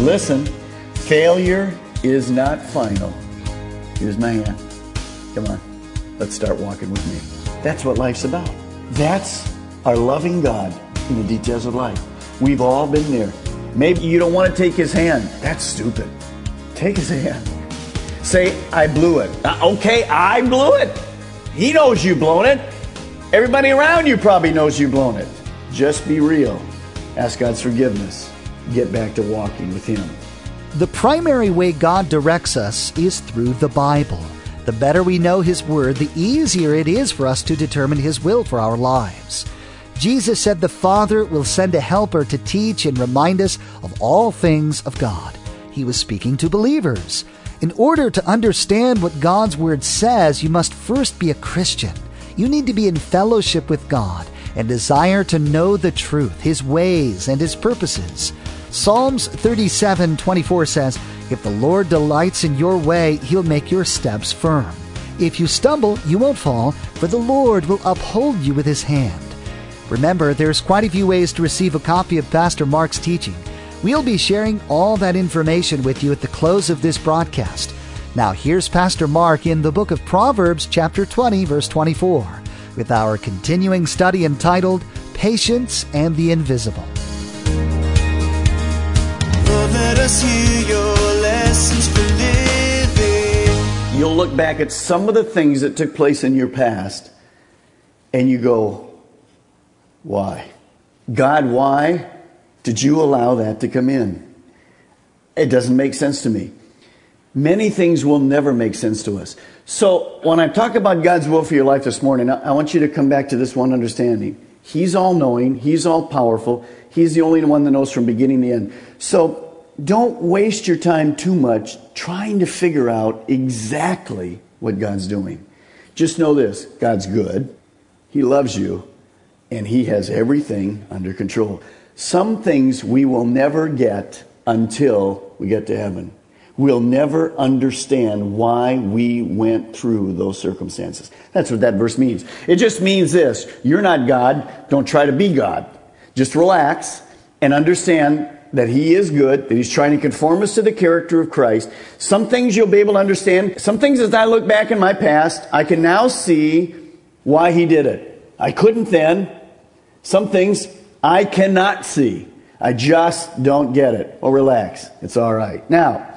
Listen, failure is not final. Here's my hand. Come on, let's start walking with me. That's what life's about. That's our loving God in the details of life. We've all been there. Maybe you don't want to take his hand. That's stupid. Take his hand. Say, I blew it. Uh, okay, I blew it. He knows you blown it. Everybody around you probably knows you've blown it. Just be real. Ask God's forgiveness. Get back to walking with him. The primary way God directs us is through the Bible. The better we know His Word, the easier it is for us to determine His will for our lives. Jesus said the Father will send a helper to teach and remind us of all things of God. He was speaking to believers. In order to understand what God's Word says, you must first be a Christian. You need to be in fellowship with God and desire to know the truth, His ways, and His purposes. Psalms 37 24 says, If the Lord delights in your way, He'll make your steps firm. If you stumble, you won't fall, for the Lord will uphold you with His hand. Remember, there's quite a few ways to receive a copy of Pastor Mark's teaching. We'll be sharing all that information with you at the close of this broadcast. Now, here's Pastor Mark in the book of Proverbs, chapter 20, verse 24, with our continuing study entitled Patience and the Invisible. Lord. You'll look back at some of the things that took place in your past and you go, why? God, why did you allow that to come in? It doesn't make sense to me. Many things will never make sense to us. So, when I talk about God's will for your life this morning, I want you to come back to this one understanding. He's all knowing, He's all powerful, He's the only one that knows from beginning to end. So, don't waste your time too much trying to figure out exactly what God's doing. Just know this God's good, He loves you, and He has everything under control. Some things we will never get until we get to heaven. We'll never understand why we went through those circumstances. That's what that verse means. It just means this you're not God, don't try to be God. Just relax and understand that He is good, that He's trying to conform us to the character of Christ. Some things you'll be able to understand. Some things, as I look back in my past, I can now see why He did it. I couldn't then. Some things I cannot see. I just don't get it. Well, relax. It's all right. Now,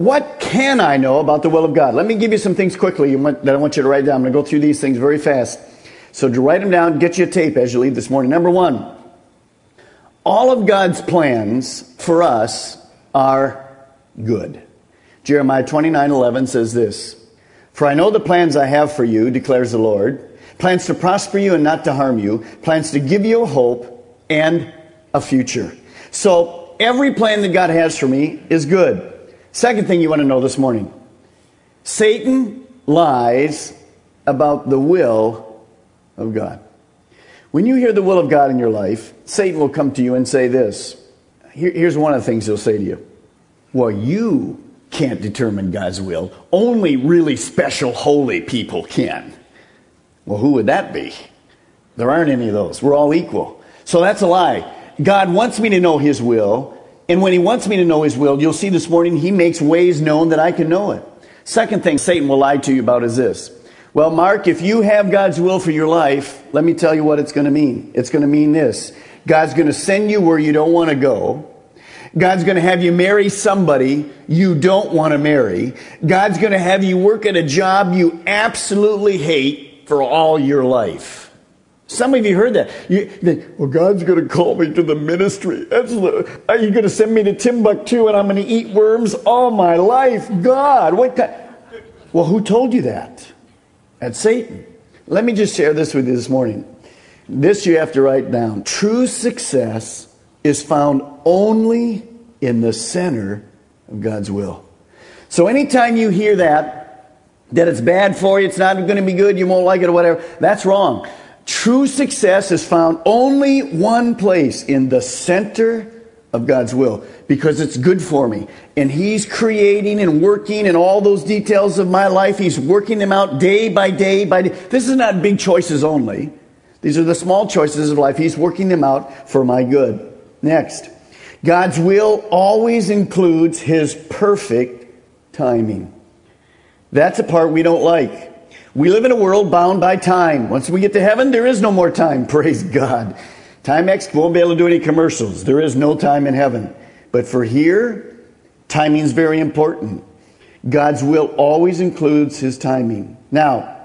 what can I know about the will of God? Let me give you some things quickly that I want you to write down. I'm going to go through these things very fast. So to write them down, get you a tape as you leave this morning. Number one, all of God's plans for us are good. Jeremiah 29 11 says this For I know the plans I have for you, declares the Lord plans to prosper you and not to harm you, plans to give you a hope and a future. So every plan that God has for me is good. Second thing you want to know this morning Satan lies about the will of God. When you hear the will of God in your life, Satan will come to you and say this. Here, here's one of the things he'll say to you Well, you can't determine God's will, only really special, holy people can. Well, who would that be? There aren't any of those. We're all equal. So that's a lie. God wants me to know His will, and when He wants me to know His will, you'll see this morning He makes ways known that I can know it. Second thing Satan will lie to you about is this. Well, Mark, if you have God's will for your life, let me tell you what it's going to mean. It's going to mean this God's going to send you where you don't want to go. God's going to have you marry somebody you don't want to marry. God's going to have you work at a job you absolutely hate for all your life. Some of you heard that. You, they, well, God's going to call me to the ministry. That's the, are you going to send me to Timbuktu and I'm going to eat worms all my life? God, what kind? Well, who told you that? That's Satan. Let me just share this with you this morning. This you have to write down. True success is found only in the center of God's will. So anytime you hear that, that it's bad for you, it's not going to be good, you won't like it or whatever, that's wrong. True success is found only one place in the center of God's will because it's good for me. And He's creating and working in all those details of my life. He's working them out day by day by day. This is not big choices only. These are the small choices of life. He's working them out for my good. Next. God's will always includes His perfect timing. That's a part we don't like. We live in a world bound by time. Once we get to heaven, there is no more time. Praise God. Timex won't be able to do any commercials. There is no time in heaven. But for here, timing is very important. God's will always includes his timing. Now,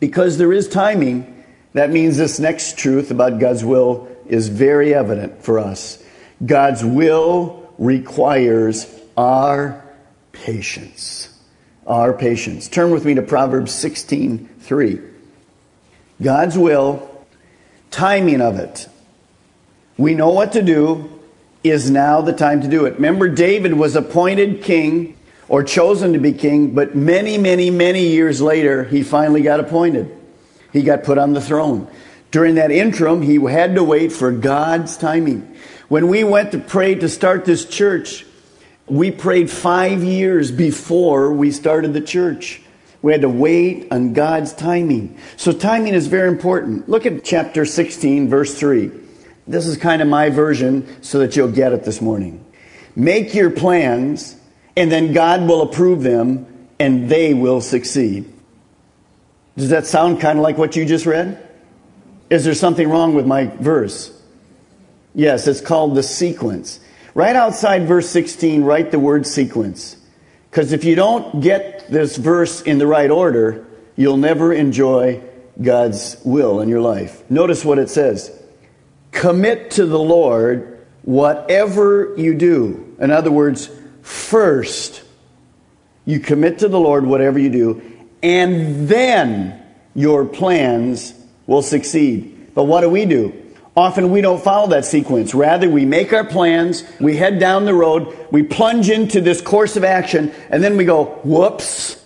because there is timing, that means this next truth about God's will is very evident for us. God's will requires our patience our patience. Turn with me to Proverbs 16 3. God's will, timing of it. We know what to do, is now the time to do it. Remember, David was appointed king or chosen to be king, but many, many, many years later, he finally got appointed. He got put on the throne. During that interim, he had to wait for God's timing. When we went to pray to start this church, we prayed five years before we started the church. We had to wait on God's timing. So timing is very important. Look at chapter 16, verse 3. This is kind of my version so that you'll get it this morning. Make your plans, and then God will approve them, and they will succeed. Does that sound kind of like what you just read? Is there something wrong with my verse? Yes, it's called the sequence. Right outside verse 16, write the word sequence. Because if you don't get this verse in the right order, you'll never enjoy God's will in your life. Notice what it says Commit to the Lord whatever you do. In other words, first, you commit to the Lord whatever you do, and then your plans will succeed. But what do we do? Often we don't follow that sequence. Rather, we make our plans, we head down the road, we plunge into this course of action, and then we go, whoops,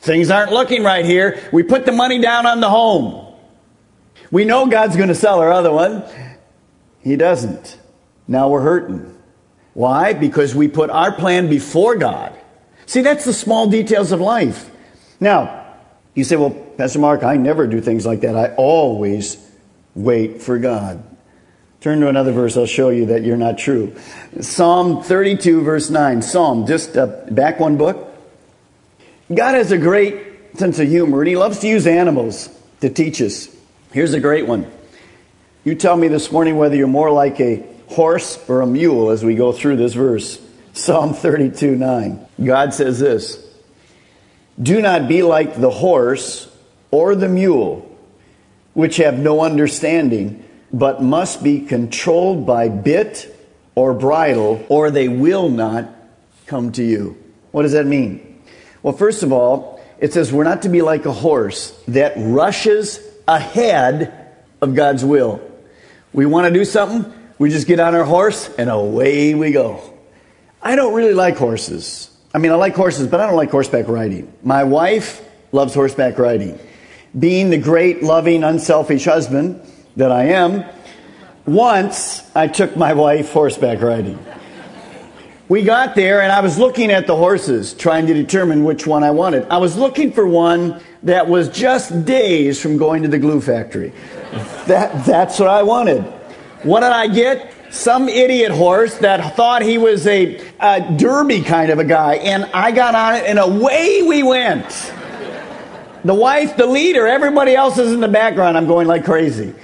things aren't looking right here. We put the money down on the home. We know God's going to sell our other one. He doesn't. Now we're hurting. Why? Because we put our plan before God. See, that's the small details of life. Now, you say, well, Pastor Mark, I never do things like that. I always wait for God. Turn to another verse, I'll show you that you're not true. Psalm 32, verse 9. Psalm, just uh, back one book. God has a great sense of humor, and He loves to use animals to teach us. Here's a great one. You tell me this morning whether you're more like a horse or a mule as we go through this verse. Psalm 32, 9. God says this Do not be like the horse or the mule which have no understanding, but must be controlled by bit or bridle, or they will not come to you. What does that mean? Well, first of all, it says we're not to be like a horse that rushes ahead of God's will. We want to do something, we just get on our horse and away we go. I don't really like horses. I mean, I like horses, but I don't like horseback riding. My wife loves horseback riding being the great, loving, unselfish husband that I am, once I took my wife horseback riding. We got there and I was looking at the horses, trying to determine which one I wanted. I was looking for one that was just days from going to the glue factory. That, that's what I wanted. What did I get? Some idiot horse that thought he was a, a derby kind of a guy. And I got on it and away we went the wife, the leader, everybody else is in the background. I'm going like crazy.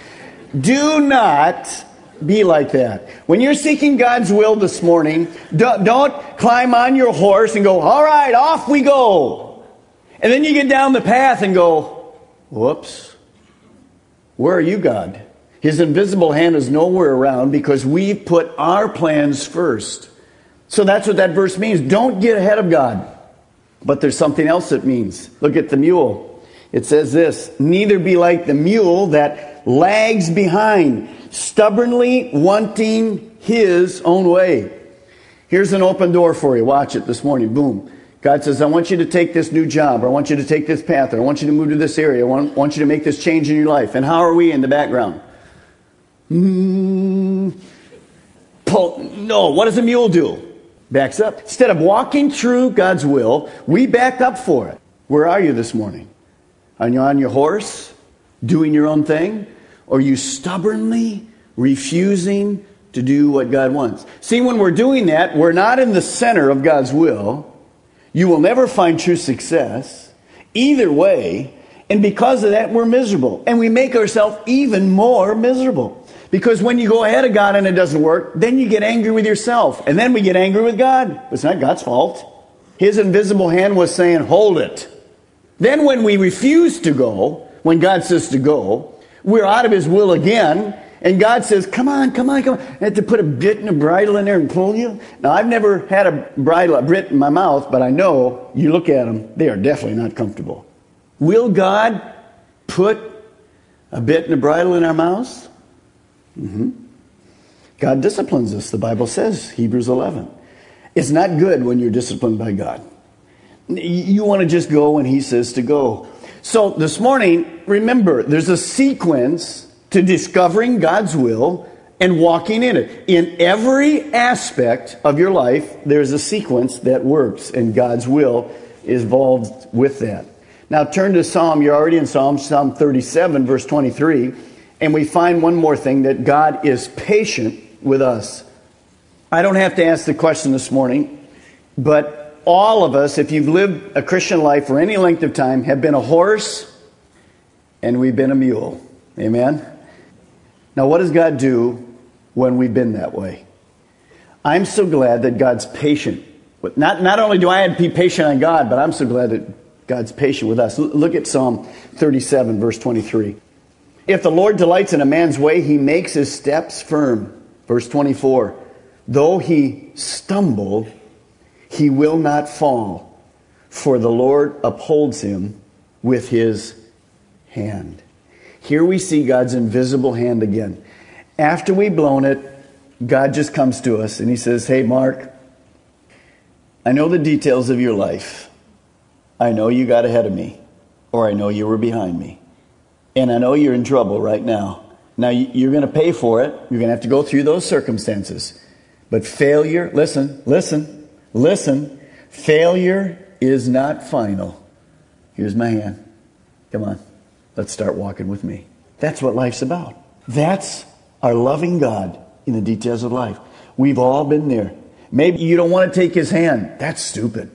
Do not be like that. When you're seeking God's will this morning, don't climb on your horse and go, all right, off we go. And then you get down the path and go, whoops. Where are you, God? His invisible hand is nowhere around because we put our plans first. So that's what that verse means. Don't get ahead of God. But there's something else it means. Look at the mule. It says this Neither be like the mule that lags behind, stubbornly wanting his own way. Here's an open door for you. Watch it this morning. Boom. God says, I want you to take this new job, or I want you to take this path, or I want you to move to this area, I want, want you to make this change in your life. And how are we in the background? Mm, pull, no, what does a mule do? Backs up. Instead of walking through God's will, we back up for it. Where are you this morning? Are you on your horse, doing your own thing? Or are you stubbornly refusing to do what God wants? See, when we're doing that, we're not in the center of God's will you will never find true success. Either way, and because of that, we're miserable. And we make ourselves even more miserable. Because when you go ahead of God and it doesn't work, then you get angry with yourself. And then we get angry with God. It's not God's fault. His invisible hand was saying, hold it. Then when we refuse to go, when God says to go, we're out of His will again, and God says, come on, come on, come on. I have to put a bit and a bridle in there and pull you. Now, I've never had a bridle, a bit in my mouth, but I know you look at them, they are definitely not comfortable. Will God put a bit and a bridle in our mouths? Mm-hmm. God disciplines us, the Bible says, Hebrews 11. It's not good when you're disciplined by God. You want to just go when He says to go. So this morning, remember, there's a sequence to discovering God's will and walking in it. In every aspect of your life, there's a sequence that works, and God's will is involved with that. Now turn to Psalm, you're already in Psalm, Psalm 37, verse 23, and we find one more thing that God is patient with us. I don't have to ask the question this morning, but all of us, if you've lived a Christian life for any length of time, have been a horse and we've been a mule. Amen? Now, what does God do when we've been that way? I'm so glad that God's patient. Not, not only do I have to be patient on God, but I'm so glad that God's patient with us. Look at Psalm 37, verse 23. If the Lord delights in a man's way, he makes his steps firm. Verse 24. Though he stumble, he will not fall, for the Lord upholds him with his hand. Here we see God's invisible hand again. After we've blown it, God just comes to us and He says, Hey, Mark, I know the details of your life. I know you got ahead of me, or I know you were behind me. And I know you're in trouble right now. Now, you're going to pay for it. You're going to have to go through those circumstances. But failure, listen, listen, listen. Failure is not final. Here's my hand. Come on. Let's start walking with me. That's what life's about. That's our loving God in the details of life. We've all been there. Maybe you don't want to take his hand. That's stupid.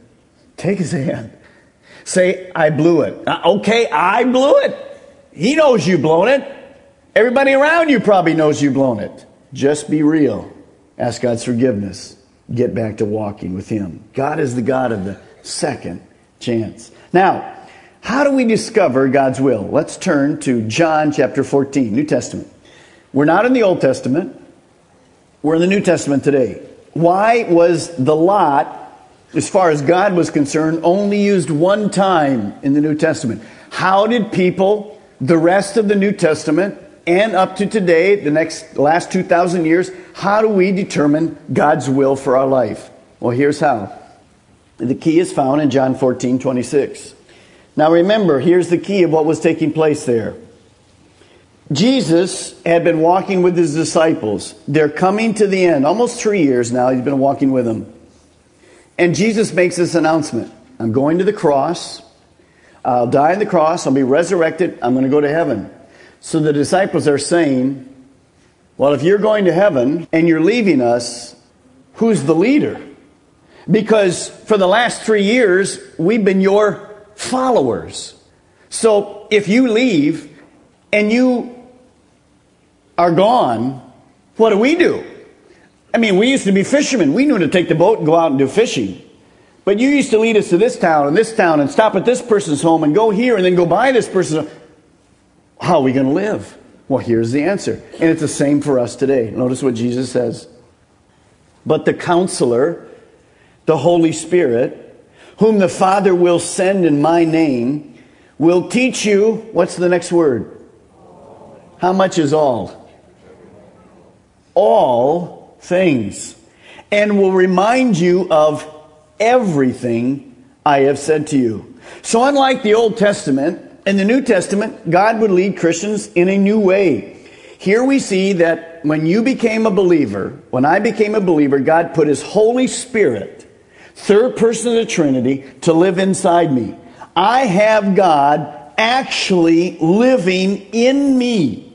Take his hand. Say, I blew it. Uh, okay, I blew it. He knows you've blown it. Everybody around you probably knows you've blown it. Just be real. Ask God's forgiveness. Get back to walking with him. God is the God of the second chance. Now, how do we discover God's will? Let's turn to John chapter 14, New Testament. We're not in the Old Testament, we're in the New Testament today. Why was the lot, as far as God was concerned, only used one time in the New Testament? How did people, the rest of the New Testament, and up to today, the next last 2,000 years, how do we determine God's will for our life? Well, here's how. The key is found in John 14, 26. Now remember, here's the key of what was taking place there. Jesus had been walking with his disciples. They're coming to the end. Almost three years now, he's been walking with them. And Jesus makes this announcement I'm going to the cross. I'll die on the cross. I'll be resurrected. I'm going to go to heaven. So the disciples are saying, Well, if you're going to heaven and you're leaving us, who's the leader? Because for the last three years, we've been your followers. So if you leave and you are gone, what do we do? I mean, we used to be fishermen. We knew to take the boat and go out and do fishing. But you used to lead us to this town and this town and stop at this person's home and go here and then go by this person's home. How are we going to live? Well, here's the answer. And it's the same for us today. Notice what Jesus says. But the counselor, the Holy Spirit, whom the Father will send in my name, will teach you, what's the next word? How much is all? All things. And will remind you of everything I have said to you. So, unlike the Old Testament, in the New Testament, God would lead Christians in a new way. Here we see that when you became a believer, when I became a believer, God put His Holy Spirit, third person of the Trinity, to live inside me. I have God actually living in me.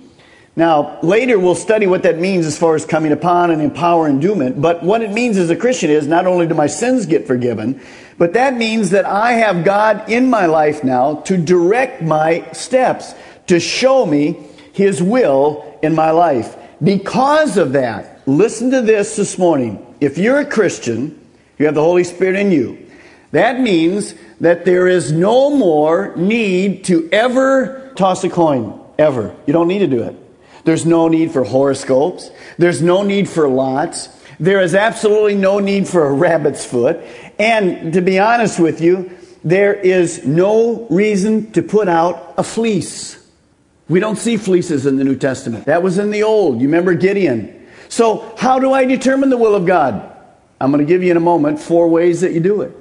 Now, later we'll study what that means as far as coming upon and empower endowment. But what it means as a Christian is not only do my sins get forgiven, but that means that I have God in my life now to direct my steps, to show me His will in my life. Because of that, listen to this this morning. If you're a Christian, you have the Holy Spirit in you. That means that there is no more need to ever toss a coin. Ever. You don't need to do it. There's no need for horoscopes. There's no need for lots. There is absolutely no need for a rabbit's foot. And to be honest with you, there is no reason to put out a fleece. We don't see fleeces in the New Testament. That was in the Old. You remember Gideon. So, how do I determine the will of God? I'm going to give you in a moment four ways that you do it.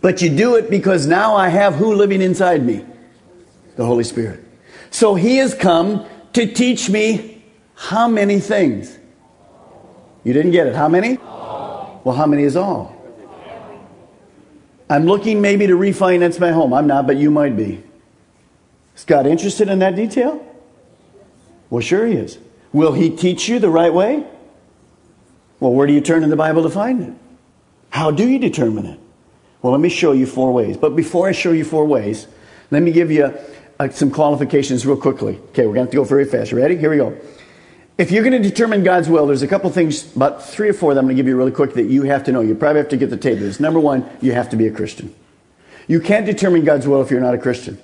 But you do it because now I have who living inside me? The Holy Spirit. So He has come to teach me how many things? You didn't get it. How many? Well, how many is all? I'm looking maybe to refinance my home. I'm not, but you might be. Is God interested in that detail? Well, sure He is. Will He teach you the right way? Well, where do you turn in the Bible to find it? How do you determine it? Well, let me show you four ways. But before I show you four ways, let me give you uh, some qualifications real quickly. Okay, we're going to have to go very fast. Ready? Here we go. If you're going to determine God's will, there's a couple things, about three or four that I'm going to give you really quick that you have to know. You probably have to get the tape this. Number one, you have to be a Christian. You can't determine God's will if you're not a Christian.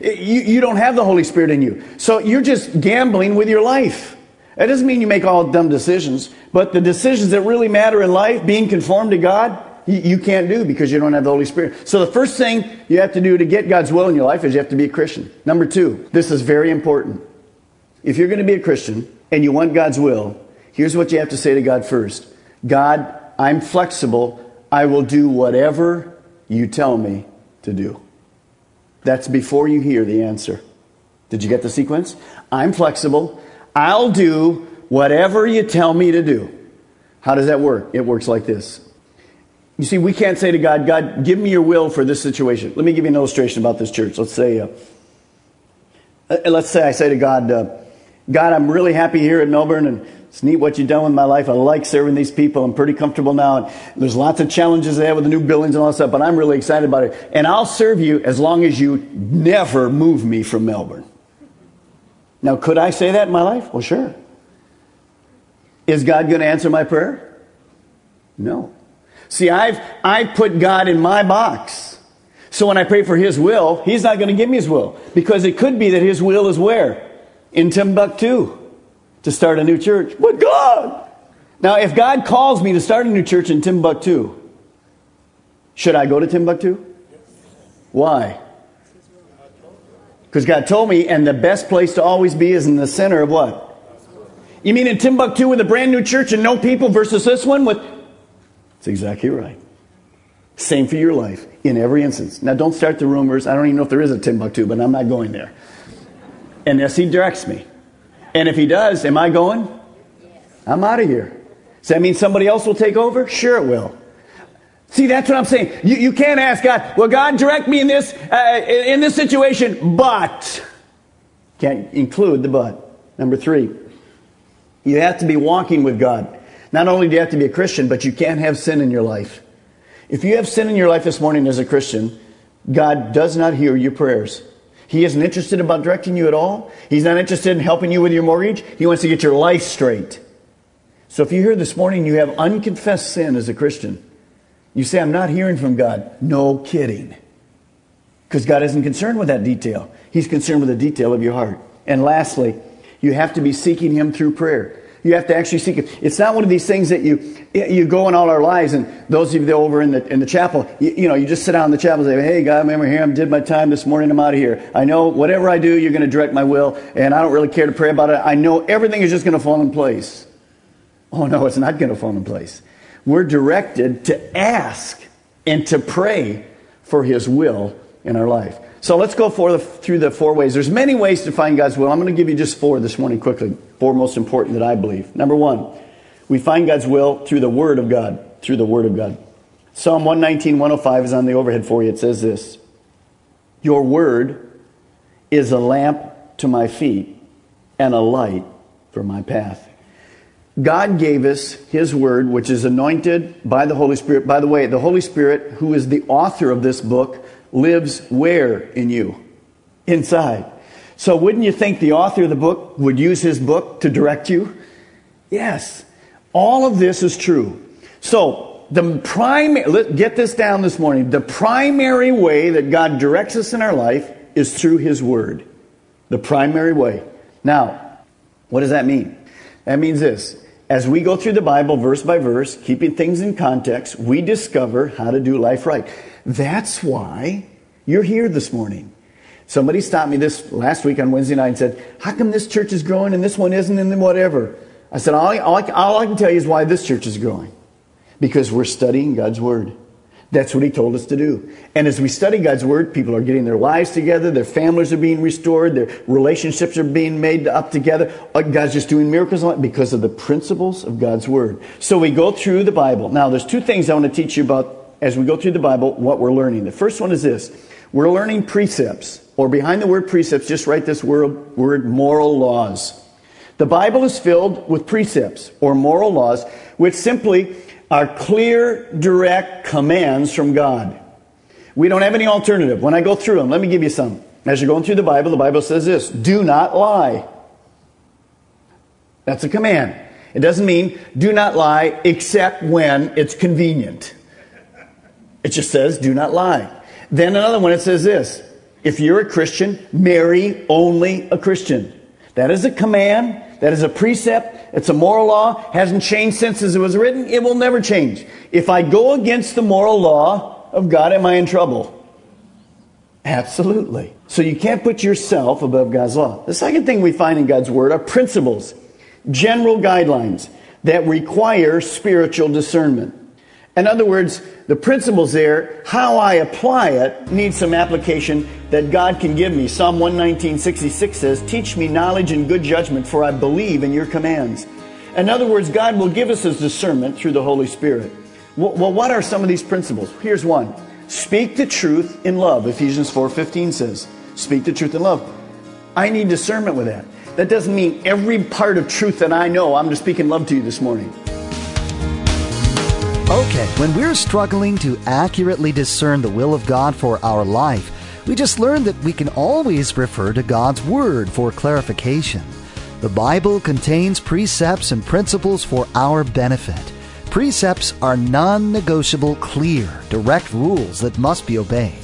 You, you don't have the Holy Spirit in you. So you're just gambling with your life. That doesn't mean you make all dumb decisions, but the decisions that really matter in life, being conformed to God, you can't do because you don't have the Holy Spirit. So the first thing you have to do to get God's will in your life is you have to be a Christian. Number two, this is very important. If you're going to be a Christian and you want God's will, here's what you have to say to God first God, I'm flexible. I will do whatever you tell me to do. That's before you hear the answer. Did you get the sequence? I'm flexible. I'll do whatever you tell me to do. How does that work? It works like this. You see, we can't say to God, God, give me your will for this situation. Let me give you an illustration about this church. Let's say, uh, uh let's say I say to God, uh, God, I'm really happy here in Melbourne and it's neat what you've done with my life. I like serving these people. I'm pretty comfortable now. And there's lots of challenges there with the new buildings and all that stuff, but I'm really excited about it. And I'll serve you as long as you never move me from Melbourne. Now, could I say that in my life? Well, sure. Is God going to answer my prayer? No. See, I've, I've put God in my box. So when I pray for His will, He's not going to give me His will. Because it could be that His will is where? In Timbuktu. To start a new church. But God! Now, if God calls me to start a new church in Timbuktu, should I go to Timbuktu? Why? Because God told me, and the best place to always be is in the center of what? You mean in Timbuktu with a brand new church and no people versus this one with that's exactly right. Same for your life in every instance. Now, don't start the rumors. I don't even know if there is a Timbuktu, but I'm not going there. Unless he directs me. And if he does, am I going? I'm out of here. Does that mean somebody else will take over? Sure, it will. See, that's what I'm saying. You, you can't ask God, well, God, direct me in this, uh, in this situation, but. Can't include the but. Number three, you have to be walking with God. Not only do you have to be a Christian, but you can't have sin in your life. If you have sin in your life this morning as a Christian, God does not hear your prayers. He isn't interested about directing you at all. He's not interested in helping you with your mortgage. He wants to get your life straight. So if you hear this morning you have unconfessed sin as a Christian, you say, I'm not hearing from God. No kidding. Because God isn't concerned with that detail. He's concerned with the detail of your heart. And lastly, You have to be seeking Him through prayer. You have to actually seek Him. It's not one of these things that you you go in all our lives, and those of you that are over in the in the chapel, you, you know, you just sit down in the chapel and say, "Hey, God, remember here, I did my time this morning. I'm out of here. I know whatever I do, you're going to direct my will, and I don't really care to pray about it. I know everything is just going to fall in place." Oh no, it's not going to fall in place. We're directed to ask and to pray for His will in our life. So let's go the, through the four ways. There's many ways to find God's will. I'm going to give you just four this morning quickly. Four most important that I believe. Number one, we find God's will through the Word of God. Through the Word of God. Psalm 119, 105 is on the overhead for you. It says this Your Word is a lamp to my feet and a light for my path. God gave us His Word, which is anointed by the Holy Spirit. By the way, the Holy Spirit, who is the author of this book, lives where in you? Inside. So wouldn't you think the author of the book would use his book to direct you? Yes. All of this is true. So, the primary, get this down this morning. The primary way that God directs us in our life is through His Word. The primary way. Now, what does that mean? That means this as we go through the Bible verse by verse, keeping things in context, we discover how to do life right. That's why you're here this morning. Somebody stopped me this last week on Wednesday night and said, How come this church is growing and this one isn't, and then whatever? I said, all I, all, all I can tell you is why this church is growing. Because we're studying God's Word. That's what he told us to do. And as we study God's Word, people are getting their lives together, their families are being restored, their relationships are being made up together. Uh, God's just doing miracles because of the principles of God's Word. So we go through the Bible. Now, there's two things I want to teach you about as we go through the Bible, what we're learning. The first one is this we're learning precepts, or behind the word precepts, just write this word, word moral laws. The Bible is filled with precepts or moral laws, which simply are clear, direct commands from God. We don't have any alternative. When I go through them, let me give you some. As you're going through the Bible, the Bible says this do not lie. That's a command. It doesn't mean do not lie except when it's convenient. It just says do not lie. Then another one, it says this if you're a Christian, marry only a Christian. That is a command. That is a precept. It's a moral law. Hasn't changed since it was written. It will never change. If I go against the moral law of God, am I in trouble? Absolutely. So you can't put yourself above God's law. The second thing we find in God's Word are principles, general guidelines that require spiritual discernment. In other words, the principles there, how I apply it, needs some application that God can give me. Psalm 119.66 says, Teach me knowledge and good judgment, for I believe in your commands. In other words, God will give us his discernment through the Holy Spirit. Well, what are some of these principles? Here's one. Speak the truth in love. Ephesians 4.15 says, Speak the truth in love. I need discernment with that. That doesn't mean every part of truth that I know, I'm just speaking love to you this morning. Okay, when we're struggling to accurately discern the will of God for our life, we just learned that we can always refer to God's Word for clarification. The Bible contains precepts and principles for our benefit. Precepts are non negotiable, clear, direct rules that must be obeyed.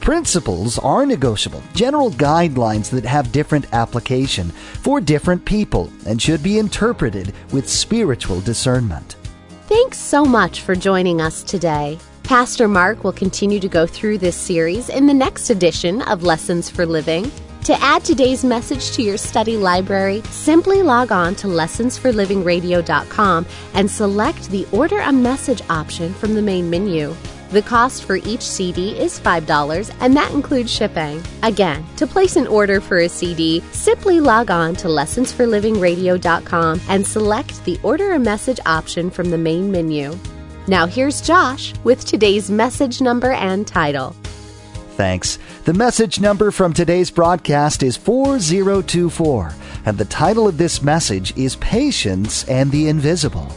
Principles are negotiable, general guidelines that have different application for different people and should be interpreted with spiritual discernment. Thanks so much for joining us today. Pastor Mark will continue to go through this series in the next edition of Lessons for Living. To add today's message to your study library, simply log on to lessonsforlivingradio.com and select the Order a Message option from the main menu. The cost for each CD is $5, and that includes shipping. Again, to place an order for a CD, simply log on to lessonsforlivingradio.com and select the Order a Message option from the main menu. Now here's Josh with today's message number and title. Thanks. The message number from today's broadcast is 4024, and the title of this message is Patience and the Invisible.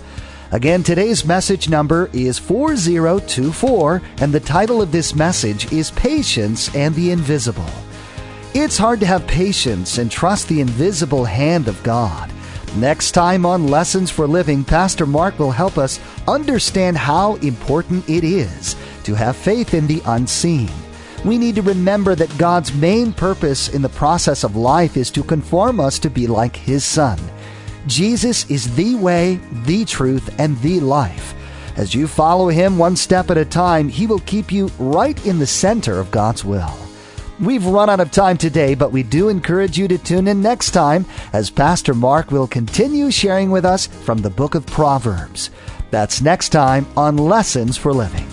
Again, today's message number is 4024, and the title of this message is Patience and the Invisible. It's hard to have patience and trust the invisible hand of God. Next time on Lessons for Living, Pastor Mark will help us understand how important it is to have faith in the unseen. We need to remember that God's main purpose in the process of life is to conform us to be like His Son. Jesus is the way, the truth, and the life. As you follow Him one step at a time, He will keep you right in the center of God's will. We've run out of time today, but we do encourage you to tune in next time as Pastor Mark will continue sharing with us from the book of Proverbs. That's next time on Lessons for Living.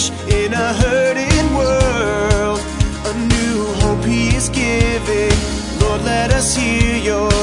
flesh in a hurting world. A new hope He is giving. Lord, let us hear Your